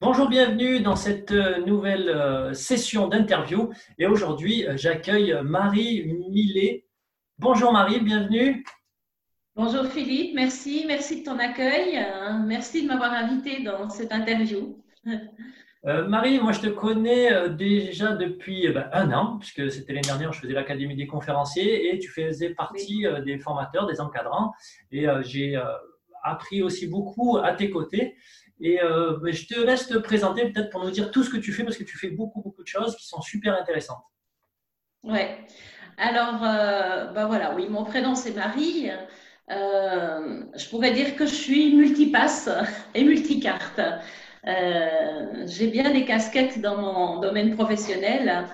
Bonjour, bienvenue dans cette euh, nouvelle euh, session d'interview. Et aujourd'hui, euh, j'accueille Marie Millet. Bonjour Marie, bienvenue. Bonjour Philippe, merci, merci de ton accueil. Merci de m'avoir invité dans cette interview. Marie, moi je te connais déjà depuis ben, un an, puisque c'était l'année dernière, je faisais l'Académie des conférenciers et tu faisais partie des formateurs, des encadrants. Et j'ai appris aussi beaucoup à tes côtés. Et euh, je te laisse te présenter peut-être pour nous dire tout ce que tu fais parce que tu fais beaucoup, beaucoup de choses qui sont super intéressantes. Ouais. Alors, euh, bah voilà, oui, mon prénom c'est Marie. Euh, je pourrais dire que je suis multipasse et multicarte. J'ai bien des casquettes dans mon domaine professionnel.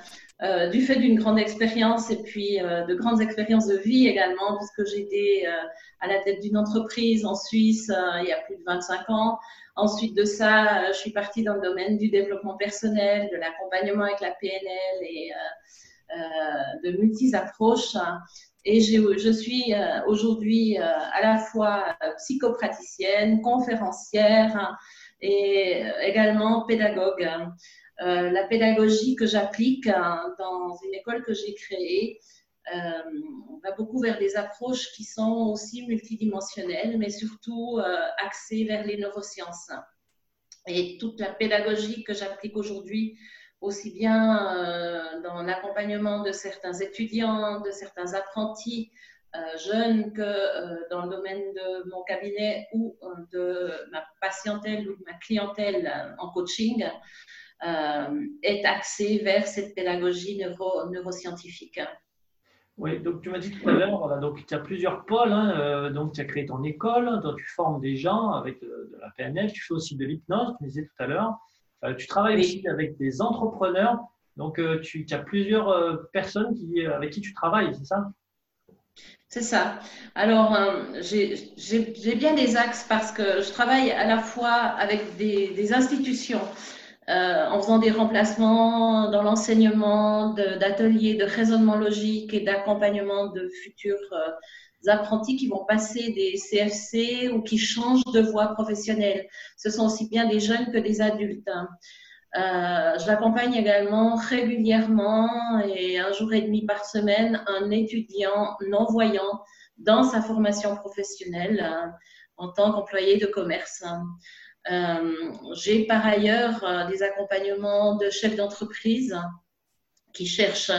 Euh, du fait d'une grande expérience et puis euh, de grandes expériences de vie également, puisque j'étais euh, à la tête d'une entreprise en Suisse il y a plus de 25 ans. Ensuite de ça, je suis partie dans le domaine du développement personnel, de l'accompagnement avec la PNL et de multi approches. Et je suis aujourd'hui à la fois psychopraticienne, conférencière et également pédagogue. Euh, la pédagogie que j'applique hein, dans une école que j'ai créée euh, va beaucoup vers des approches qui sont aussi multidimensionnelles, mais surtout euh, axées vers les neurosciences. Et toute la pédagogie que j'applique aujourd'hui, aussi bien dans l'accompagnement de certains étudiants, de certains apprentis, jeunes que dans le domaine de mon cabinet ou de ma patientèle ou de ma clientèle en coaching, euh, est axé vers cette pédagogie neuro, neuroscientifique. Oui, donc tu m'as dit tout à l'heure, donc tu as plusieurs pôles, hein, euh, donc tu as créé ton école, donc tu formes des gens avec de, la PNL, tu fais aussi de l'hypnose, tu me disais tout à l'heure, euh, tu travailles aussi avec des entrepreneurs, donc tu, as plusieurs personnes qui, avec qui tu travailles, c'est ça? C'est ça. Alors, j'ai bien des axes parce que je travaille à la fois avec des, des institutions euh, en faisant des remplacements dans l'enseignement d'ateliers de, raisonnement logique et d'accompagnement de futurs euh, apprentis qui vont passer des CFC ou qui changent de voie professionnelle. Ce sont aussi bien des jeunes que des adultes. Hein. Euh, J'accompagne également régulièrement et un jour et demi par semaine un étudiant non-voyant dans sa formation professionnelle hein, en tant qu'employé de commerce. Hein. Euh, j'ai par ailleurs euh, des accompagnements de chefs d'entreprise qui cherchent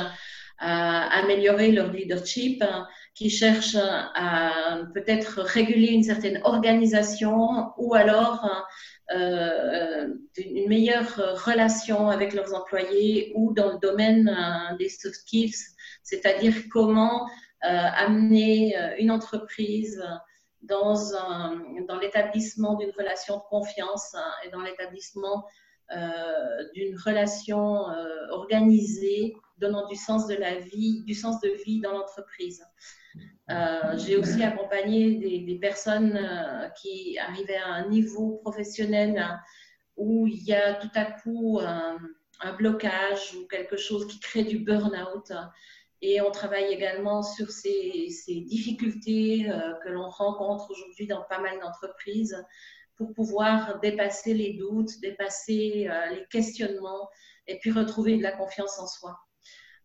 à améliorer leur leadership, qui cherchent à peut-être réguler une certaine organisation ou alors euh, une meilleure relation avec leurs employés ou dans le domaine des soft skills, c'est-à-dire comment amener une entreprise dans, l'établissement d'une relation de confiance hein, et dans l'établissement euh, d'une relation euh, organisée donnant du sens de la vie, du sens de vie dans l'entreprise. Euh, j'ai aussi accompagné des, personnes qui arrivaient à un niveau professionnel hein, où il y a tout à coup un, un blocage ou quelque chose qui crée du burn-out et on travaille également sur ces, difficultés euh, que l'on rencontre aujourd'hui dans pas mal d'entreprises pour pouvoir dépasser les doutes, dépasser euh, les questionnements et puis retrouver de la confiance en soi.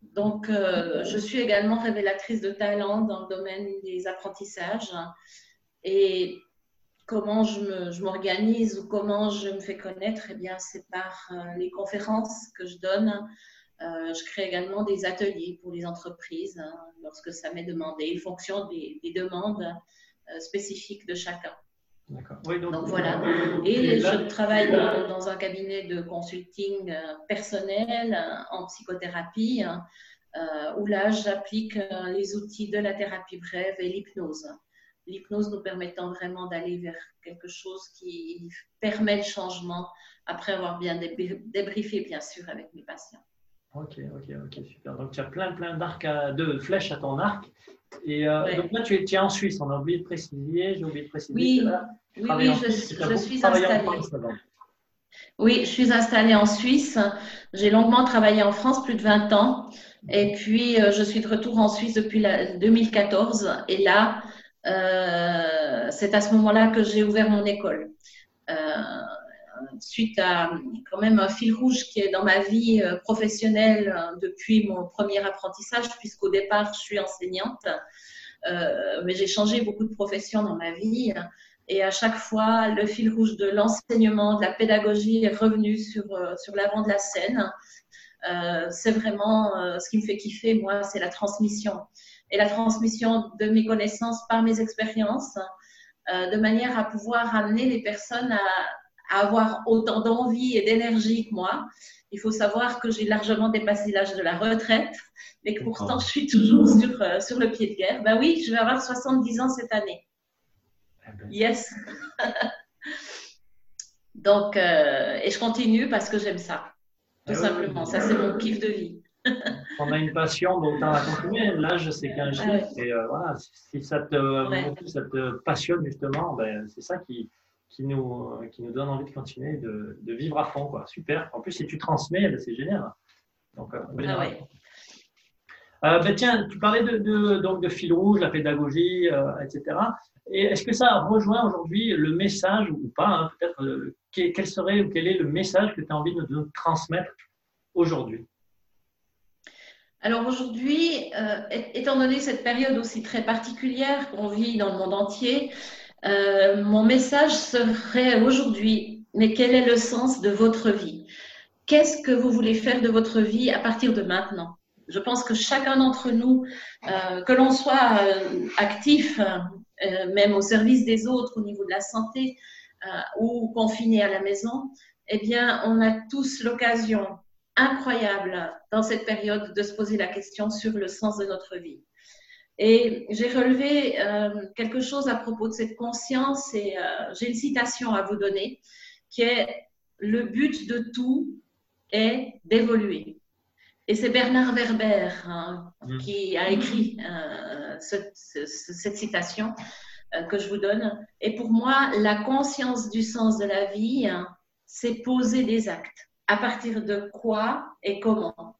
Donc, euh, je suis également révélatrice de talent dans le domaine des apprentissages. Et comment je m'organise ou comment je me fais connaître, eh bien, c'est par les conférences que je donne, euh, je crée également des ateliers pour les entreprises hein, lorsque ça m'est demandé, en fonction des, demandes euh, spécifiques de chacun. D'accord. donc, voilà. Et je travaille dans, un cabinet de consulting euh, personnel en psychothérapie, hein, où là j'applique les outils de la thérapie brève et l'hypnose. L'hypnose nous permettant vraiment d'aller vers quelque chose qui permet le changement après avoir bien débriefé, bien sûr, avec mes patients. Ok, ok, ok, super. Donc, tu as plein, plein d'arcs, de flèches à ton arc. Et euh, donc là, tu es, en Suisse, on a oublié de préciser, j'ai oublié de préciser. Oui, oui, oui je, suis installée. oui, je suis installée en Suisse. J'ai longuement travaillé en France, plus de 20 ans. Et puis, euh, je suis de retour en Suisse depuis la, 2014. Et là, euh, c'est à ce moment-là que j'ai ouvert mon école. Suite à quand même un fil rouge qui est dans ma vie professionnelle depuis mon premier apprentissage, puisqu'au départ, je suis enseignante, mais j'ai changé beaucoup de professions dans ma vie. Et à chaque fois, le fil rouge de l'enseignement, de la pédagogie est revenu sur, sur l'avant de la scène. Euh, c'est vraiment euh, ce qui me fait kiffer, moi, c'est la transmission. Et la transmission de mes connaissances par mes expériences, euh, de manière à pouvoir amener les personnes à, avoir autant d'envie et d'énergie que moi. Il faut savoir que j'ai largement dépassé l'âge de la retraite, mais que pourtant je suis toujours sur, sur le pied de guerre. Ben oui, je vais avoir 70 ans cette année. Eh ben. Yes. Donc, et je continue parce que j'aime ça. Tout ah simplement. Ça, c'est mon kiff de vie. On a une passion, donc autant la continuer. L'âge, c'est qu'un chiffre. Et euh, voilà, si ça te, ça te passionne, justement, ben, c'est ça qui, qui, nous, qui nous donne envie de continuer, de, de vivre à fond. Quoi. Super. En plus, si tu transmets, ben, c'est génial. Donc, euh, ah euh, ben, tiens, tu parlais de, de, donc de fil rouge, la pédagogie, etc. Et est-ce que ça rejoint aujourd'hui le message ou pas hein, Peut-être quel serait ou quel est le message que tu as envie de nous transmettre aujourd'hui? Alors aujourd'hui, euh, étant donné cette période aussi très particulière qu'on vit dans le monde entier, euh, mon message serait aujourd'hui, mais quel est le sens de votre vie? Qu'est-ce que vous voulez faire de votre vie à partir de maintenant? Je pense que chacun d'entre nous, euh, que l'on soit actif, même au service des autres au niveau de la santé, ou confiné à la maison, eh bien, on a tous l'occasion incroyable dans cette période de se poser la question sur le sens de notre vie. Et j'ai relevé euh, quelque chose à propos de cette conscience et euh, j'ai une citation à vous donner qui est Le but de tout est d'évoluer. Et c'est Bernard Werber hein, mmh. qui a écrit euh, cette citation que je vous donne. Et pour moi, la conscience du sens de la vie, hein, c'est poser des actes à partir de quoi et comment.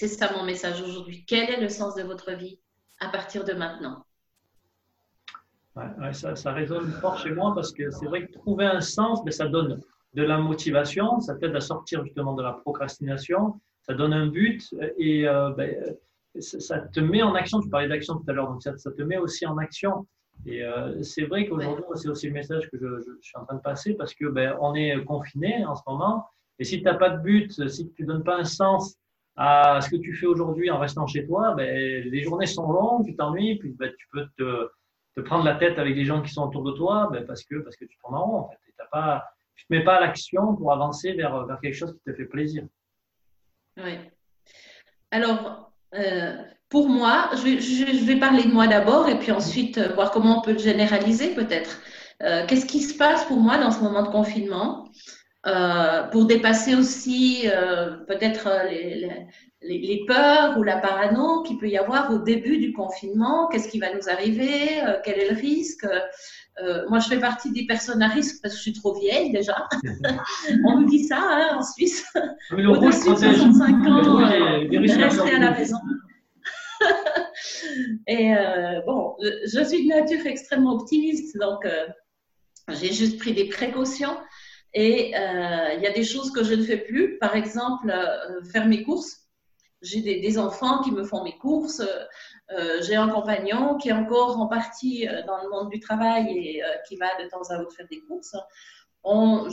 C'est ça mon message aujourd'hui. Quel est le sens de votre vie à partir de maintenant? Ça, résonne fort chez moi parce que c'est vrai que trouver un sens, mais ben, ça donne de la motivation, ça t'aide à sortir justement de la procrastination, ça donne un but et euh, ben, ça, te met en action. Tu parlais d'action tout à l'heure, donc ça, te met aussi en action. Et euh, c'est vrai qu'aujourd'hui, c'est aussi le message que je, je, suis en train de passer parce que ben, on est confiné en ce moment et si tu n'as pas de but, si tu ne donnes pas un sens à ce que tu fais aujourd'hui en restant chez toi, ben, les journées sont longues, tu t'ennuies, puis ben, tu peux te, prendre la tête avec les gens qui sont autour de toi ben, parce, que, parce que tu tournes en rond. En fait. pas, tu ne te mets pas à l'action pour avancer vers, vers quelque chose qui te fait plaisir. Oui. Alors, euh, pour moi, je vais, parler de moi d'abord et puis ensuite euh, voir comment on peut généraliser peut-être. Euh, qu'est-ce qui se passe pour moi dans ce moment de confinement? Euh, pour dépasser aussi euh, peut-être euh, les, les, les, peurs ou la parano qu'il peut y avoir au début du confinement. Qu'est-ce qui va nous arriver Quel est le risque Moi, je fais partie des personnes à risque parce que je suis trop vieille déjà. On nous dit ça hein, en Suisse. Au-dessus de 65 ans, rester à la maison. Et bon, je suis de nature extrêmement optimiste, donc j'ai juste pris des précautions. Et euh, il y a des choses que je ne fais plus, par exemple, euh, faire mes courses. J'ai des, enfants qui me font mes courses. Euh, j'ai un compagnon qui est encore en partie dans le monde du travail et qui va de temps à autre faire des courses. On,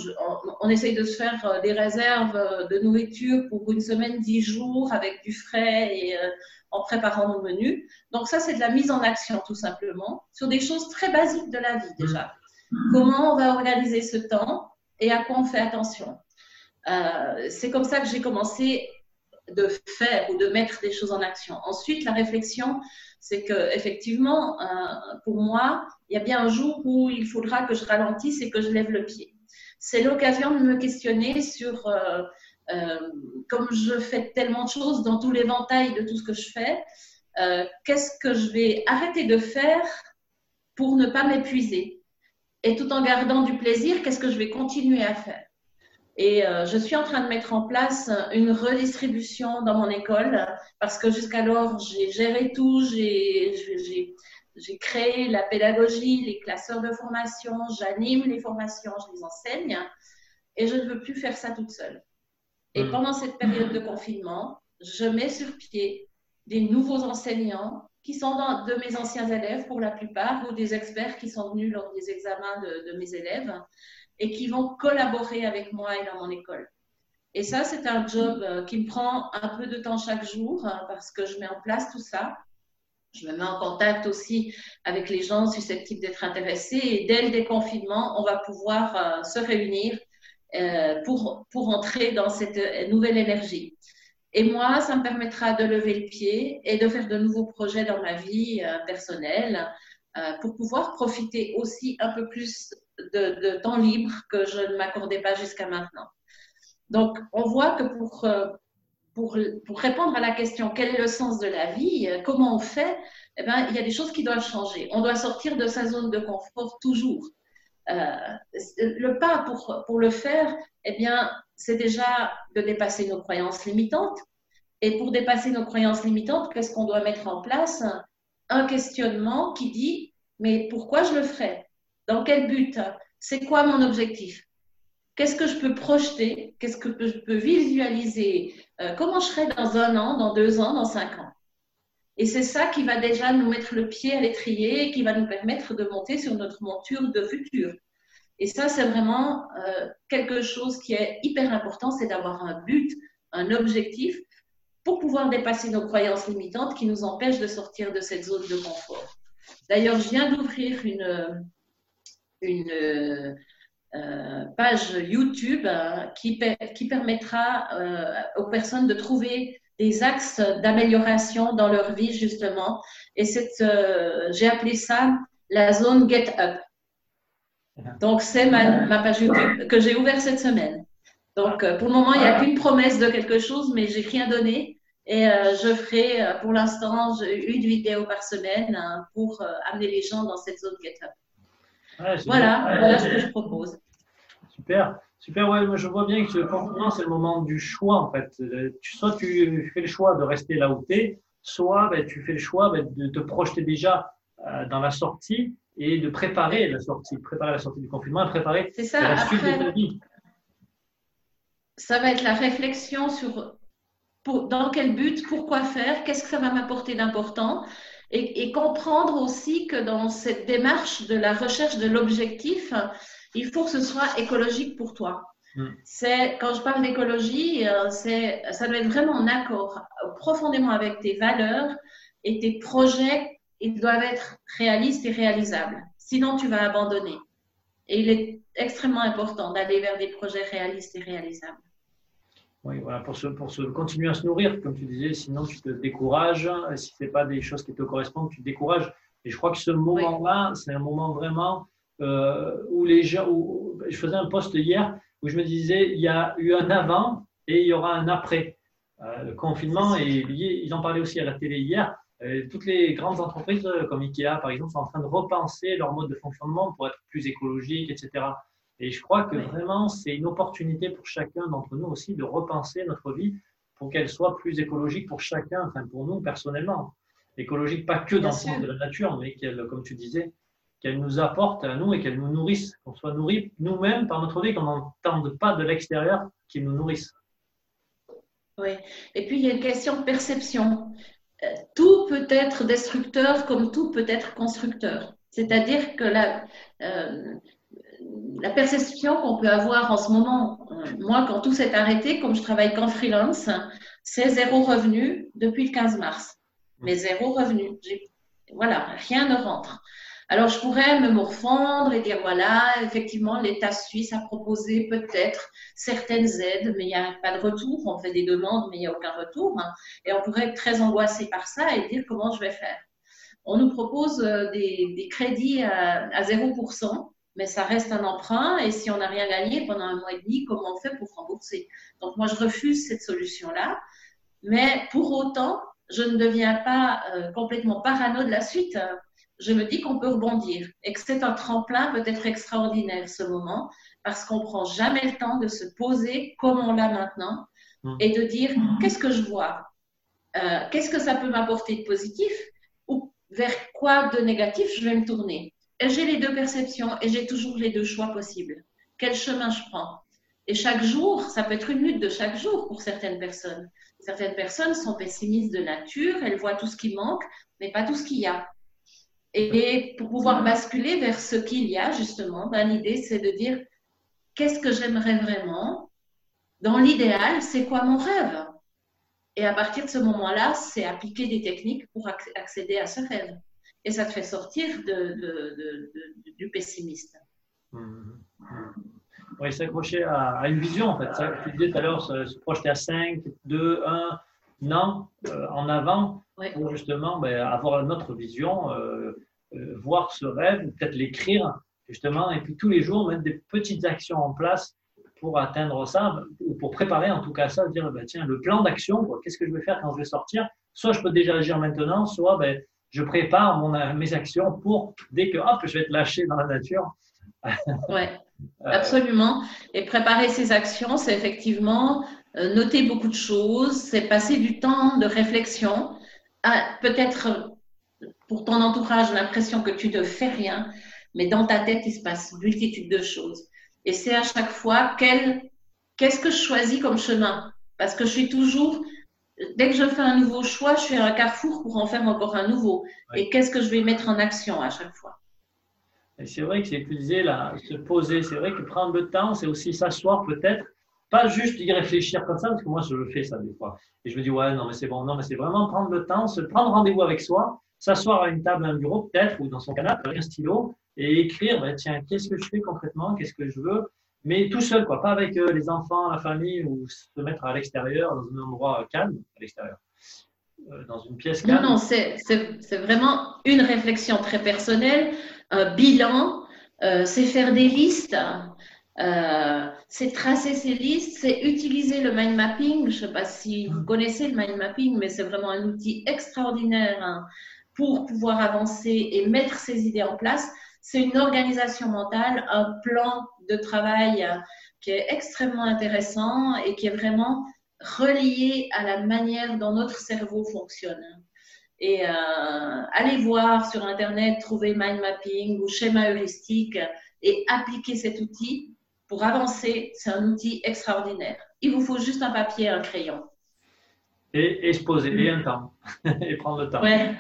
on, essaye de se faire des réserves de nourriture pour une semaine, dix jours, avec du frais et en préparant nos menus. Donc ça, c'est de la mise en action, tout simplement, sur des choses très basiques de la vie déjà. Comment on va organiser ce temps? Et à quoi on fait attention? Euh, c'est comme ça que j'ai commencé de faire ou de mettre des choses en action. Ensuite, la réflexion, c'est que effectivement, euh, pour moi, il y a bien un jour où il faudra que je ralentisse et que je lève le pied. C'est l'occasion de me questionner sur, euh, comme je fais tellement de choses dans tout l'éventail de tout ce que je fais, qu'est-ce que je vais arrêter de faire pour ne pas m'épuiser? Et tout en gardant du plaisir, qu'est-ce que je vais continuer à faire? Et euh, je suis en train de mettre en place une redistribution dans mon école parce que jusqu'alors, j'ai géré tout, j'ai créé la pédagogie, les classeurs de formation, j'anime les formations, je les enseigne. et je ne veux plus faire ça toute seule. Et hmm. pendant cette période de confinement, je mets sur pied des nouveaux enseignants qui sont de mes anciens élèves pour la plupart, ou des experts qui sont venus lors des examens de, mes élèves et qui vont collaborer avec moi et dans mon école. Et ça, c'est un job euh, qui me prend un peu de temps chaque jour hein, parce que je mets en place tout ça. Je me mets en contact aussi avec les gens susceptibles d'être intéressés et dès le déconfinement, on va pouvoir euh, se réunir euh, pour, pour entrer dans cette nouvelle énergie. Et moi, ça me permettra de lever le pied et de faire de nouveaux projets dans ma vie personnelle pour pouvoir profiter aussi un peu plus de, temps libre que je ne m'accordais pas jusqu'à maintenant. Donc, on voit que pour, euh, pour, répondre à la question quel est le sens de la vie, euh, comment on fait, eh ben, il y a des choses qui doivent changer. On doit sortir de sa zone de confort toujours. Euh, le pas pour, pour le faire, eh bien, c'est déjà de dépasser nos croyances limitantes. Et pour dépasser nos croyances limitantes, qu'est-ce qu'on doit mettre en place? Un questionnement qui dit, mais pourquoi je le ferai Dans quel but? C'est quoi mon objectif? Qu'est-ce que je peux projeter? Qu'est-ce que je peux visualiser? Euh, Comment je serai dans un an, dans deux ans, dans cinq ans? Et c'est ça qui va déjà nous mettre le pied à l'étrier, qui va nous permettre de monter sur notre monture de futur. Et ça, c'est vraiment euh, quelque chose qui est hyper important, c'est d'avoir un but, un objectif pour pouvoir dépasser nos croyances limitantes qui nous empêchent de sortir de cette zone de confort. D'ailleurs, je viens d'ouvrir une, une, euh, page YouTube euh, qui, permettra euh, aux personnes de trouver des axes d'amélioration dans leur vie, justement. Et j'ai appelé ça la zone Get Up. Donc, c'est ma, ma, page YouTube que j'ai ouverte cette semaine. Donc, pour le moment, il n'y a qu'une promesse de quelque chose, mais j'ai rien donné. Et je ferai pour l'instant une vidéo par semaine hein, pour amener les gens dans cette zone Get Up. voilà, voilà ce que je propose. Super. Super, ouais, je vois bien que confinement, c'est le moment du choix en fait. Soit tu fais le choix de rester là où tu es, soit ben, tu fais le choix ben, de te projeter déjà euh, dans la sortie et de préparer la sortie, préparer la sortie du confinement préparer ça, la suite de ta vie. Ça va être la réflexion sur pour, dans quel but, pourquoi faire, qu'est-ce que ça va m'apporter d'important et, et comprendre aussi que dans cette démarche de la recherche de l'objectif, il faut que ce soit écologique pour toi. Hmm. C'est quand je parle d'écologie, euh, c'est ça doit être vraiment en accord profondément avec tes valeurs et tes projets. Ils doivent être réalistes et réalisables. Sinon, tu vas abandonner. Et il est extrêmement important d'aller vers des projets réalistes et réalisables. Oui, voilà, pour, se, pour se, continuer à se nourrir, comme tu disais, sinon tu te décourages. Si ce n'est pas des choses qui te correspondent, tu te décourages. Et je crois que ce moment-là, c'est un moment vraiment euh, où les gens, où, je faisais un post hier où je me disais, il y a eu un avant et il y aura un après. Euh, le confinement lié, ils en parlaient aussi à la télé hier. Euh, toutes les grandes entreprises comme Ikea, par exemple, sont en train de repenser leur mode de fonctionnement pour être plus écologique, etc. Et je crois que vraiment, c'est une opportunité pour chacun d'entre nous aussi de repenser notre vie pour qu'elle soit plus écologique pour chacun, enfin pour nous personnellement. Écologique, pas que dans le sens de la nature, mais qu'elle, comme tu disais, qu'elle nous apporte à nous et qu'elle nous nourrisse, qu'on soit nourri nous-mêmes par notre vie, qu'on n'entende pas de l'extérieur qu'il nous nourrisse. Oui, et puis il y a une question de perception. Tout peut être destructeur comme tout peut être constructeur. C'est-à-dire que la, euh, perception qu'on peut avoir en ce moment, euh, moi, quand tout s'est arrêté, comme je travaille qu'en freelance, c'est zéro revenu depuis le 15 mars. Mais zéro revenu. Voilà, rien ne rentre. Alors, je pourrais me morfondre et dire, voilà, effectivement, l'État suisse a proposé peut-être certaines aides, mais il n'y a pas de retour. On fait des demandes, mais il n'y a aucun retour. Hein. Et on pourrait être très angoissé par ça et dire comment je vais faire? On nous propose euh, des, crédits à, à 0%, mais ça reste un emprunt. Et si on n'a rien gagné pendant un mois et demi, comment on fait pour rembourser? Donc, moi, je refuse cette solution-là. Mais pour autant, je ne deviens pas euh, complètement parano de la suite. Je me dis qu'on peut rebondir et que c'est un tremplin peut-être extraordinaire ce moment parce qu'on prend jamais le temps de se poser comme on l'a maintenant mmh. et de dire qu'est-ce que je vois, euh, qu'est-ce que ça peut m'apporter de positif ou vers quoi de négatif je vais me tourner? Et j'ai les deux perceptions et j'ai toujours les deux choix possibles. Quel chemin je prends? Et chaque jour, ça peut être une lutte de chaque jour pour certaines personnes. Certaines personnes sont pessimistes de nature, elles voient tout ce qui manque, mais pas tout ce qu'il y a. Et pour pouvoir basculer vers ce qu'il y a, justement, ben, l'idée, c'est de dire qu'est-ce que j'aimerais vraiment? Dans l'idéal, c'est quoi mon rêve? Et à partir de ce moment-là, c'est appliquer des techniques pour accéder à ce rêve. Et ça te fait sortir du pessimiste. Mmh, mmh, mmh. Oui, s'accrocher à, une vision, en fait. Tu disais tout à l'heure, se, projeter à 5, 2, 1, non, en avant, pour justement ben, avoir notre vision, euh, euh, voir ce rêve, peut-être l'écrire, justement, et puis tous les jours mettre des petites actions en place pour atteindre ça, ou pour préparer en tout cas ça, dire, ben, tiens, le plan d'action, qu'est-ce que je vais faire quand je vais sortir? Soit je peux déjà agir maintenant, soit ben, je prépare mon, mes actions pour, dès que hop, je vais être lâché dans la nature. Oui, absolument. Et préparer ses actions, c'est effectivement euh, noter beaucoup de choses, c'est passer du temps de réflexion. Peut-être pour ton entourage l'impression que tu ne fais rien, mais dans ta tête, il se passe une multitude de choses. Et c'est à chaque fois qu'est-ce que je choisis comme chemin? Parce que je suis toujours, dès que je fais un nouveau choix, je suis à un carrefour pour en faire encore un nouveau. Et qu'est-ce que je vais mettre en action à chaque fois? Et c'est vrai que c'est utiliser là, se poser. C'est vrai que prendre le temps, c'est aussi s'asseoir peut-être pas juste y réfléchir comme ça, parce que moi, je le fais ça des fois. Et je me dis, ouais, non, mais c'est bon, non, mais c'est vraiment prendre le temps, se prendre rendez-vous avec soi, s'asseoir à une table, à un bureau peut-être, ou dans son canapé, un stylo, et écrire, bah, tiens, qu'est-ce que je fais concrètement, qu'est-ce que je veux, mais tout seul, quoi, pas avec euh, les enfants, la famille, ou se mettre à l'extérieur, dans un endroit calme, à l'extérieur. Euh, dans une pièce calme. Non, non, c'est vraiment une réflexion très personnelle, un bilan, euh, c'est faire des listes, euh, c'est tracer ces listes, c'est utiliser le mind mapping. Je ne sais pas si vous connaissez le mind mapping, mais c'est vraiment un outil extraordinaire hein, pour pouvoir avancer et mettre ses idées en place. C'est une organisation mentale, un plan de travail euh, qui est extrêmement intéressant et qui est vraiment relié à la manière dont notre cerveau fonctionne. Et euh, allez voir sur Internet, trouver mind mapping ou schéma heuristique et appliquer cet outil pour avancer, c'est un outil extraordinaire. Il vous faut juste un papier et un crayon. Et, se poser, et un temps, et prendre le temps. Ouais.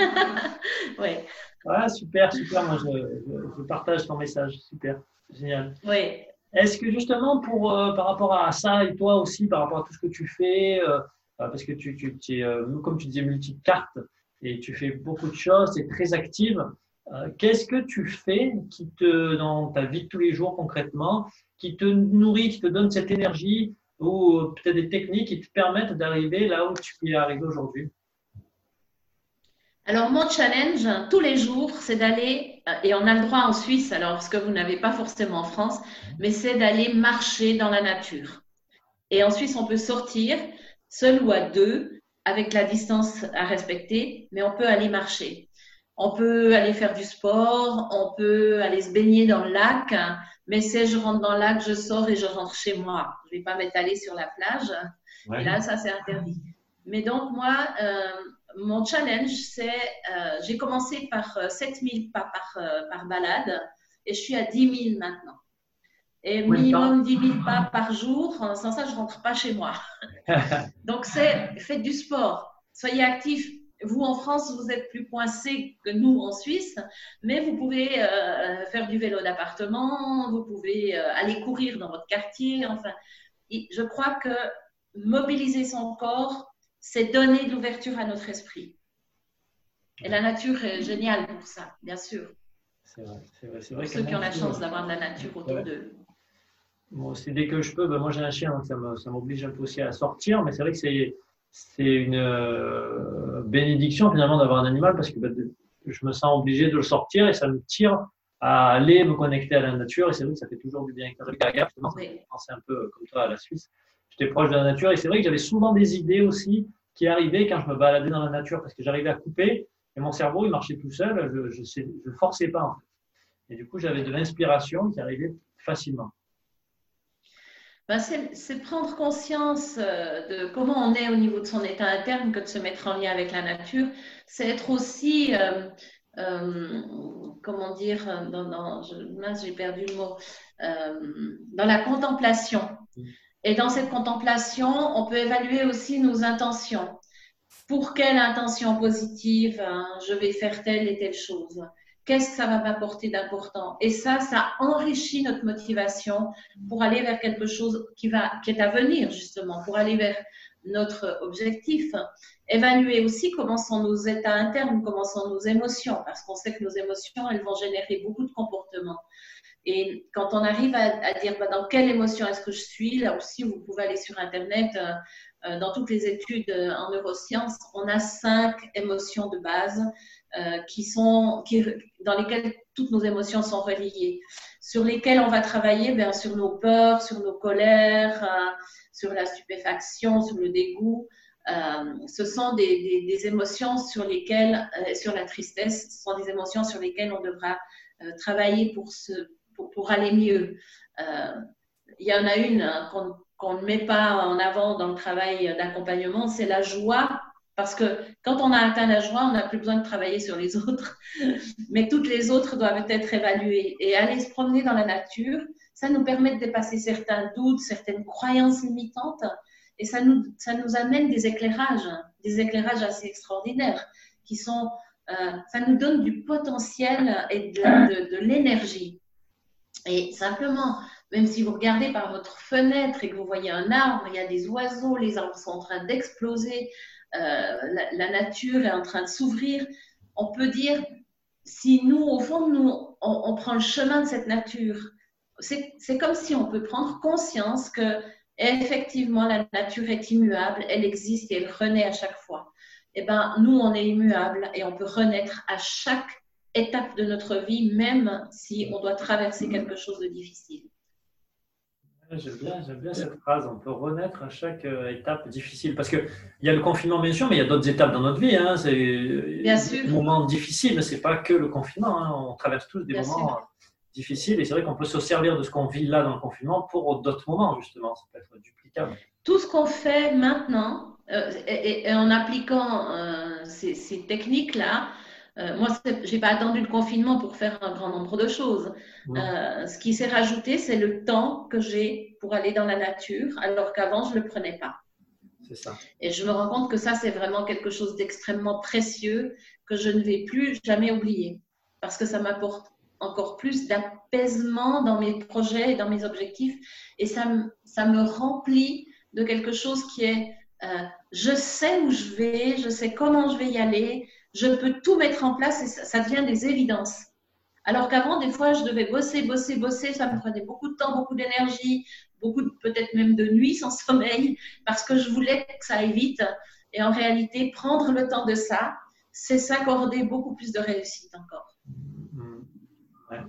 ouais. Ah, super, super. Moi, je, partage ton message. Super, génial. Oui. Est-ce que justement, pour, euh, par rapport à ça, et toi aussi, par rapport à tout ce que tu fais, euh, euh, parce que tu, tu, tu es, comme tu disais, multi-carte, et tu fais beaucoup de choses, tu es très active, qu'est-ce que tu fais qui te, dans ta vie de tous les jours concrètement, qui te nourrit, qui te donne cette énergie ou peut-être des techniques qui te permettent d'arriver là où tu es arrivé aujourd'hui alors, mon challenge tous les jours, c'est d'aller, et on a le droit en Suisse, alors ce que vous n'avez pas forcément en France, mais c'est d'aller marcher dans la nature. Et en Suisse, on peut sortir seul ou à deux, avec la distance à respecter, mais on peut aller marcher. On peut aller faire du sport, on peut aller se baigner dans le lac, mais c'est je rentre dans le lac, je sors et je rentre chez moi. Je ne vais pas m'étaler sur la plage. Et là, ça, c'est interdit. Mais donc, moi, euh, mon challenge, c'est, euh, j'ai commencé par 7000 euh, pas par, par balade et je suis à 10 000 maintenant. Et minimum 10 000 pas par jour. Sans ça, je ne rentre pas chez moi. donc, c'est faites du sport. Soyez actifs vous, en France, vous êtes plus coincé que nous en Suisse, mais vous pouvez euh, faire du vélo d'appartement, vous pouvez euh, aller courir dans votre quartier. Enfin, je crois que mobiliser son corps, c'est donner de l'ouverture à notre esprit. Et la nature est géniale pour ça, bien sûr. C'est vrai, c'est vrai. vrai pour ceux qui ont la chance d'avoir de la nature autour d'eux. Bon, c'est dès que je peux, ben moi j'ai un chien, donc ça m'oblige un peu aussi à sortir, mais c'est vrai que c'est c'est une euh, bénédiction finalement d'avoir un animal parce que bah, je me sens obligé de le sortir et ça me tire à aller me connecter à la nature et c'est vrai que ça fait toujours du bien. Avec pensais un peu comme toi à la Suisse. J'étais proche de la nature et c'est vrai que j'avais souvent des idées aussi qui arrivaient quand je me baladais dans la nature parce que j'arrivais à couper et mon cerveau il marchait tout seul, je ne je, forçais pas en fait. Et du coup j'avais de l'inspiration qui arrivait facilement. Ben, c'est prendre conscience euh, de comment on est au niveau de son état interne que de se mettre en lien avec la nature. C'est être aussi, euh, euh, comment dire, dans, j'ai perdu le mot, dans la contemplation. Et dans cette contemplation, on peut évaluer aussi nos intentions. Pour quelle intention positive hein, je vais faire telle et telle chose Qu'est-ce que ça va m'apporter d'important? Et ça, ça enrichit notre motivation pour aller vers quelque chose qui, va, qui est à venir, justement, pour aller vers notre objectif. Évaluer aussi comment sont nos états internes, comment sont nos émotions, parce qu'on sait que nos émotions, elles vont générer beaucoup de comportements. Et quand on arrive à, dire bah, dans quelle émotion est-ce que je suis, là aussi, vous pouvez aller sur Internet, euh, euh, dans toutes les études euh, en neurosciences, on a cinq émotions de base qui sont, qui, dans lesquelles toutes nos émotions sont reliées, sur lesquelles on va travailler bien, sur nos peurs, sur nos colères, sur la stupéfaction, sur le dégoût. ce sont des, émotions sur lesquelles, sur la tristesse, ce sont des émotions sur lesquelles on devra travailler pour se pour, aller mieux. Euh, il y en a une hein, qu'on ne met pas en avant dans le travail d'accompagnement, c'est la joie. Parce que quand on a atteint la joie, on n'a plus besoin de travailler sur les autres. Mais toutes les autres doivent être évaluées. Et aller se promener dans la nature, ça nous permet de dépasser certains doutes, certaines croyances limitantes. Et ça nous, ça nous amène des éclairages, des éclairages assez extraordinaires, qui sont, euh, ça nous donne du potentiel et de l'énergie. Et simplement, même si vous regardez par votre fenêtre et que vous voyez un arbre, il y a des oiseaux, les arbres sont en train d'exploser, euh, la, nature est en train de s'ouvrir, on peut dire, si nous, au fond, nous, on, prend le chemin de cette nature, c'est comme si on peut prendre conscience que effectivement la nature est immuable, elle existe et elle renaît à chaque fois. Eh ben, nous, on est immuable et on peut renaître à chaque étape de notre vie, même si on doit traverser quelque chose de difficile. J'aime bien, bien, cette phrase. On peut renaître à chaque euh, étape difficile. Parce qu'il y a le confinement, bien sûr, mais il y a d'autres étapes dans notre vie. Hein. C'est bien sûr. moments difficiles, ce n'est pas que le confinement. Hein. On traverse tous des moments difficiles. Et c'est vrai qu'on peut se servir de ce qu'on vit là dans le confinement pour d'autres moments, justement. Ça peut être duplicable. Tout ce qu'on fait maintenant, euh, et, en appliquant euh, ces, ces techniques-là, euh, moi, je n'ai pas attendu le confinement pour faire un grand nombre de choses. Euh, ce qui s'est rajouté, c'est le temps que j'ai pour aller dans la nature, alors qu'avant, je ne le prenais pas. Ça. Et je me rends compte que ça, c'est vraiment quelque chose d'extrêmement précieux que je ne vais plus jamais oublier, parce que ça m'apporte encore plus d'apaisement dans mes projets et dans mes objectifs, et ça, ça me remplit de quelque chose qui est, euh, je sais où je vais, je sais comment je vais y aller, je peux tout mettre en place et ça, devient des évidences. Alors qu'avant, des fois, je devais bosser, bosser, bosser, ça me prenait beaucoup de temps, beaucoup d'énergie, beaucoup peut-être même de nuits sans sommeil, parce que je voulais que ça aille vite. Et en réalité, prendre le temps de ça, c'est s'accorder beaucoup plus de réussite encore. Mmh.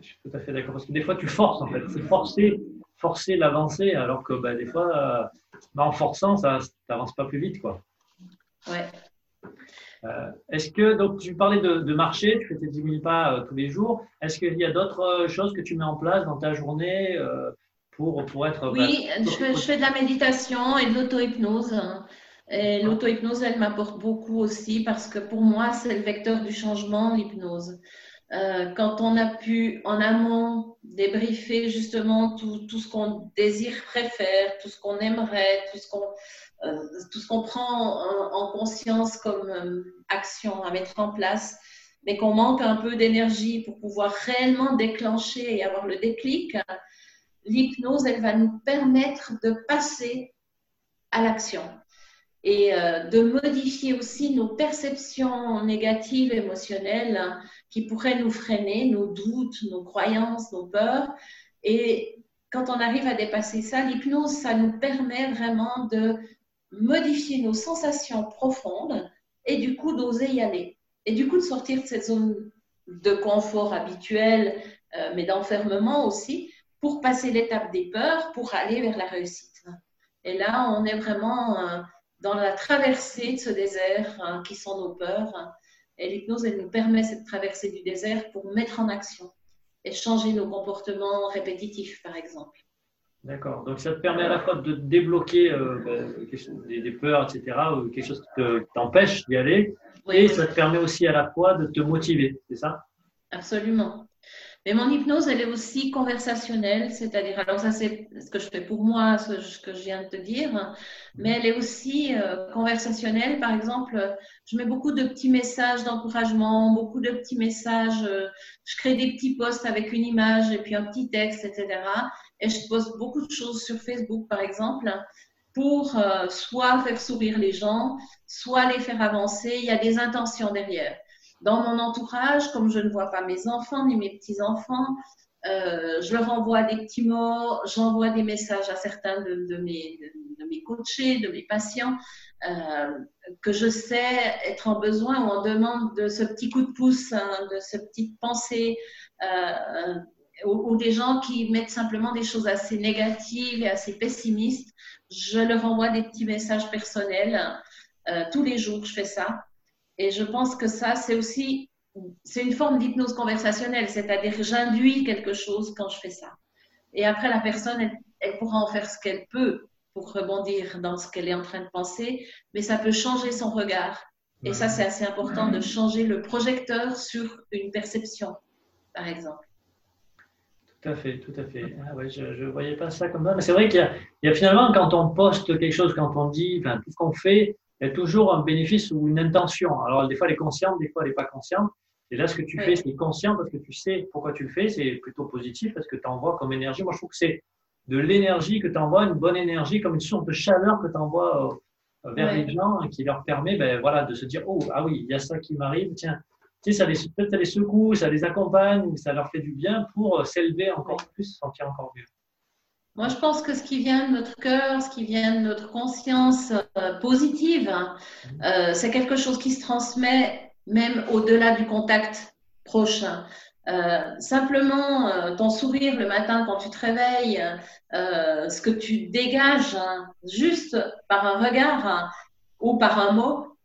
je suis tout à fait d'accord. Parce que des fois, tu forces, en fait. C'est forcer, forcer l'avancée, alors que bah, des fois, euh, bah, en forçant, ça n'avance pas plus vite. Quoi. Ouais. Euh, est-ce que, donc, tu parlais de, marché, tu fais tes 10 000 pas euh, tous les jours. Est-ce qu'il y a d'autres euh, choses que tu mets en place dans ta journée pour, pour être. Oui, je, fais, de la méditation et de l'auto-hypnose. Et l'auto-hypnose, elle m'apporte beaucoup aussi parce que pour moi, c'est le vecteur du changement, l'hypnose. Quand on a pu en amont débriefer justement tout, ce qu'on désire faire, tout ce qu'on aimerait, tout ce qu'on euh, prend en, conscience comme euh, action à mettre en place, mais qu'on manque un peu d'énergie pour pouvoir réellement déclencher et avoir le déclic, l'hypnose, elle va nous permettre de passer à l'action et euh, de modifier aussi nos perceptions négatives, émotionnelles, qui pourraient nous freiner, nos doutes, nos croyances, nos peurs. Et quand on arrive à dépasser ça, l'hypnose, ça nous permet vraiment de modifier nos sensations profondes et du coup d'oser y aller. Et du coup de sortir de cette zone de confort habituel, euh, mais d'enfermement aussi, pour passer l'étape des peurs, pour aller vers la réussite. Et là, on est vraiment euh, dans la traversée de ce désert hein, qui sont nos peurs. Et l'hypnose, elle nous permet cette traversée du désert pour mettre en action et changer nos comportements répétitifs, par exemple. D'accord. Donc ça te permet à la fois de débloquer euh, ben, des, peurs, etc., ou quelque chose qui t'empêche d'y aller, et ça te permet aussi à la fois de te motiver, c'est ça? Absolument. Mais mon hypnose, elle est aussi conversationnelle, c'est-à-dire, alors ça c'est ce que je fais pour moi, ce que je viens de te dire, mais elle est aussi euh, conversationnelle. Par exemple, je mets beaucoup de petits messages d'encouragement, beaucoup de petits messages, euh, je crée des petits posts avec une image et puis un petit texte, etc. Et je poste beaucoup de choses sur Facebook, par exemple, pour euh, soit faire sourire les gens, soit les faire avancer. Il y a des intentions derrière. Dans mon entourage, comme je ne vois pas mes enfants ni mes petits-enfants, euh, je leur envoie des petits mots, j'envoie des messages à certains de, mes, de, mes, coachés, de mes patients, euh, que je sais être en besoin ou en demande de ce petit coup de pouce, hein, de cette petite pensée, euh, ou, ou, des gens qui mettent simplement des choses assez négatives et assez pessimistes. Je leur envoie des petits messages personnels. tous les jours, je fais ça. Et je pense que ça, c'est aussi, c'est une forme d'hypnose conversationnelle, c'est-à-dire j'induis quelque chose quand je fais ça. Et après, la personne, elle, pourra en faire ce qu'elle peut pour rebondir dans ce qu'elle est en train de penser, mais ça peut changer son regard. Et ça, c'est assez important de changer le projecteur sur une perception, par exemple. Tout à fait, tout à fait. Ah ouais, je ne voyais pas ça comme ça. Mais c'est vrai qu'il y, a finalement, quand on poste quelque chose, quand on dit, enfin, tout ce qu'on fait, il y a toujours un bénéfice ou une intention. Alors, des fois, elle est consciente, des fois, elle n'est pas consciente. Et là, ce que tu fais, c'est conscient parce que tu sais pourquoi tu le fais. C'est plutôt positif parce que tu envoies comme énergie. Moi, je trouve que c'est de l'énergie que tu envoies, une bonne énergie, comme une sorte de chaleur que tu envoies euh, vers les gens et qui leur permet ben, voilà, de se dire Oh, ah oui, il y a ça qui m'arrive. Tiens, tu sais, ça les, peut-être ça les secoue, ça les accompagne, ça leur fait du bien pour euh, s'élever encore plus, se sentir encore mieux. Moi, je pense que ce qui vient de notre cœur, ce qui vient de notre conscience euh, positive, euh, c'est quelque chose qui se transmet même au-delà du contact proche. Euh, simplement, ton sourire le matin quand tu te réveilles, ce que tu dégages hein, juste par un regard hein, ou par un mot,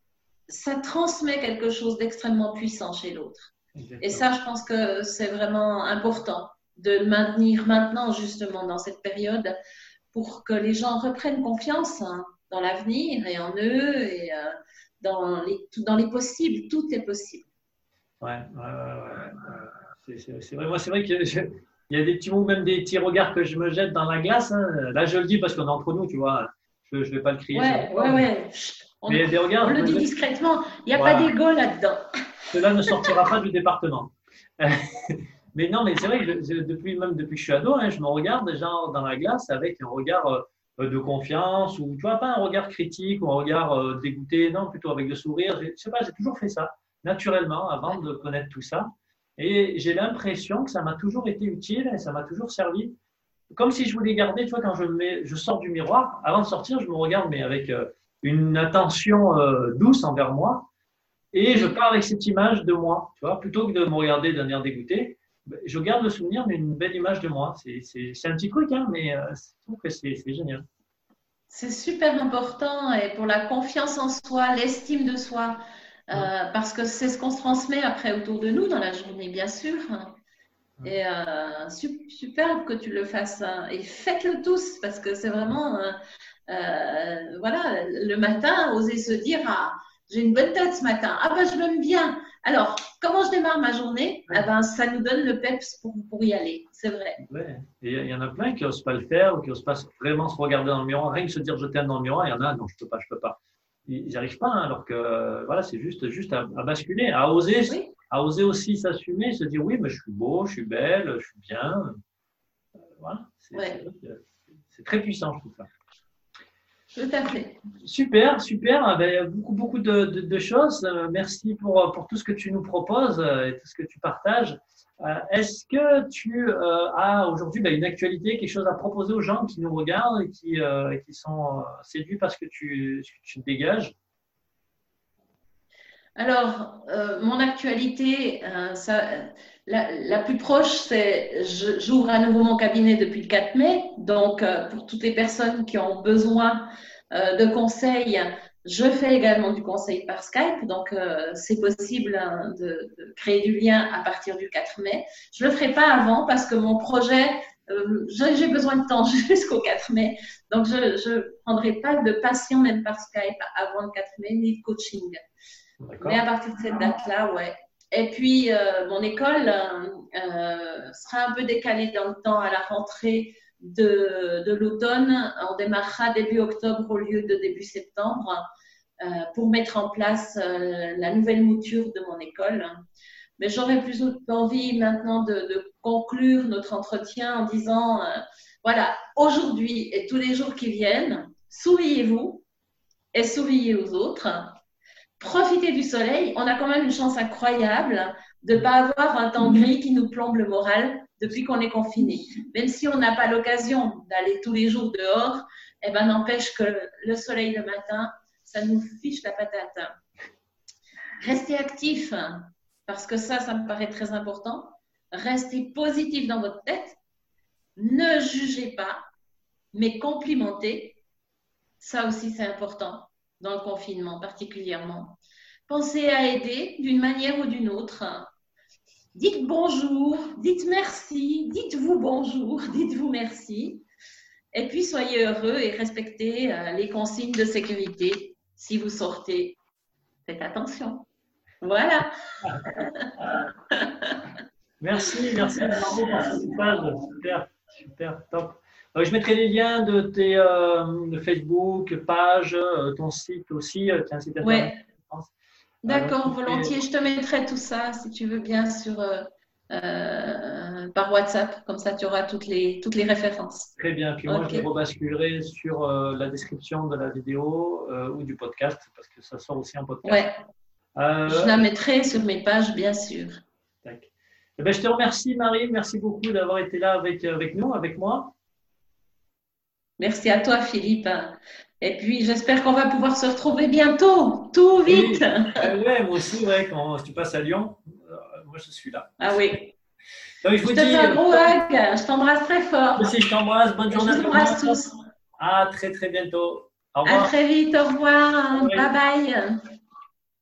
ça transmet quelque chose d'extrêmement puissant chez l'autre. Et ça, je pense que c'est vraiment important de maintenir maintenant justement dans cette période pour que les gens reprennent confiance hein, dans l'avenir et en eux et euh, dans, les, dans les possibles. Tout est possible. Ouais, ouais, ouais. C'est vrai. Moi, c'est vrai qu'il y a des petits mots, même des petits regards que je me jette dans la glace. Hein. Là, je le dis parce qu'on est entre nous, tu vois. Je ne vais pas le crier. Ouais, ouais, ouais. On, Mais des regards, on le dit discrètement. Il n'y a pas d'ego là-dedans. Cela ne sortira pas du département. Mais non, mais c'est vrai que depuis, même depuis que je suis ado, hein, je me regarde déjà dans la glace avec un regard euh, de confiance ou tu vois, pas un regard critique ou un regard euh, dégoûté, non, plutôt avec le sourire. Je sais pas, j'ai toujours fait ça naturellement avant de connaître tout ça. Et j'ai l'impression que ça m'a toujours été utile et ça m'a toujours servi. Comme si je voulais garder, tu vois, quand je, je sors du miroir, avant de sortir, je me regarde, mais avec euh, une attention douce envers moi. Et je pars avec cette image de moi, tu vois, plutôt que de me regarder d'un air dégoûté je garde le souvenir d'une belle image de moi. C'est un petit truc, hein, mais euh, je trouve que c'est génial. C'est super important et pour la confiance en soi, l'estime de soi, euh, parce que c'est ce qu'on se transmet après autour de nous dans la journée, bien sûr. Et euh, superbe que tu le fasses hein. et faites-le tous parce que c'est vraiment, voilà, le matin, oser se dire ah, j'ai une bonne tête ce matin, ah ben je m'aime bien, alors, comment je démarre ma journée? Eh ben, Ça nous donne le peps pour, pour y aller, c'est vrai. Ouais. Et il y en a plein qui n'osent pas le faire ou qui n'osent pas vraiment se regarder dans le miroir, rien que se dire je t'aime dans le miroir, il y en a, non, je ne peux pas, je peux pas. Ils n'y arrivent pas, hein, alors que voilà, c'est juste, juste à, basculer, à oser, à oser aussi s'assumer, se dire oui, mais je suis beau, je suis belle, je suis bien. Euh, voilà, c'est très puissant, je trouve ça. Tout à fait. Super, super. Ah ben, beaucoup, beaucoup de, de, choses. Euh, merci pour, pour, tout ce que tu nous proposes euh, et tout ce que tu partages. Euh, est-ce que tu as aujourd'hui ben, une actualité, quelque chose à proposer aux gens qui nous regardent et qui, qui sont séduits parce que tu, tu dégages? Alors, mon actualité, ça, la, la, plus proche, c'est j'ouvre à nouveau mon cabinet depuis le 4 mai. Donc, pour toutes les personnes qui ont besoin euh, de conseils. Je fais également du conseil par Skype, donc euh, c'est possible hein, de, créer du lien à partir du 4 mai. Je ne le ferai pas avant parce que mon projet, euh, j'ai besoin de temps jusqu'au 4 mai, donc je ne prendrai pas de patient même par Skype avant le 4 mai, ni de coaching. Mais à partir de cette date-là, ouais, Et puis, mon école sera un peu décalée dans le temps à la rentrée de, de l'automne. On démarrera début octobre au lieu de début septembre pour mettre en place la nouvelle mouture de mon école. Mais j'aurais plus envie maintenant de, conclure notre entretien en disant, euh, voilà, aujourd'hui et tous les jours qui viennent, souriez-vous et souriez aux autres. Profitez du soleil. On a quand même une chance incroyable de ne pas avoir un temps gris qui nous plombe le moral depuis qu'on est confiné. Même si on n'a pas l'occasion d'aller tous les jours dehors, eh ben, n'empêche que le soleil le matin, ça nous fiche la patate. Restez actifs, parce que ça, ça me paraît très important. Restez positif dans votre tête. Ne jugez pas, mais complimentez. Ça aussi, c'est important dans le confinement particulièrement. Pensez à aider d'une manière ou d'une autre. Dites bonjour, dites merci, dites-vous bonjour, dites-vous merci. Et puis soyez heureux et respectez euh, les consignes de sécurité. Si vous sortez, faites attention. Voilà. merci, merci Super, super, top. Euh, je mettrai les liens de tes euh, Facebook, page, euh, ton site aussi. un site ouais. D'accord, volontiers. Je te mettrai tout ça si tu veux bien sur, par WhatsApp. Comme ça, tu auras toutes les, toutes les références. Très bien. Puis moi, je rebasculerai sur la description de la vidéo ou du podcast parce que ça sort aussi en podcast. Ouais. Je la mettrai sur mes pages, bien sûr. Eh ben, je te remercie, Marie. Merci beaucoup d'avoir été là avec, avec nous, avec moi. Merci à toi, Philippe. Et puis, j'espère qu'on va pouvoir se retrouver bientôt, tout vite. Oui, euh, moi aussi, ouais, quand tu passes à Lyon, euh, moi, je suis là. Ah oui. je, je te fais un gros hug. Je t'embrasse très fort. Merci, je t'embrasse. Bonne journée. Je t'embrasse tous. À très, très bientôt. Au revoir. À très vite. Au revoir. Bye bye.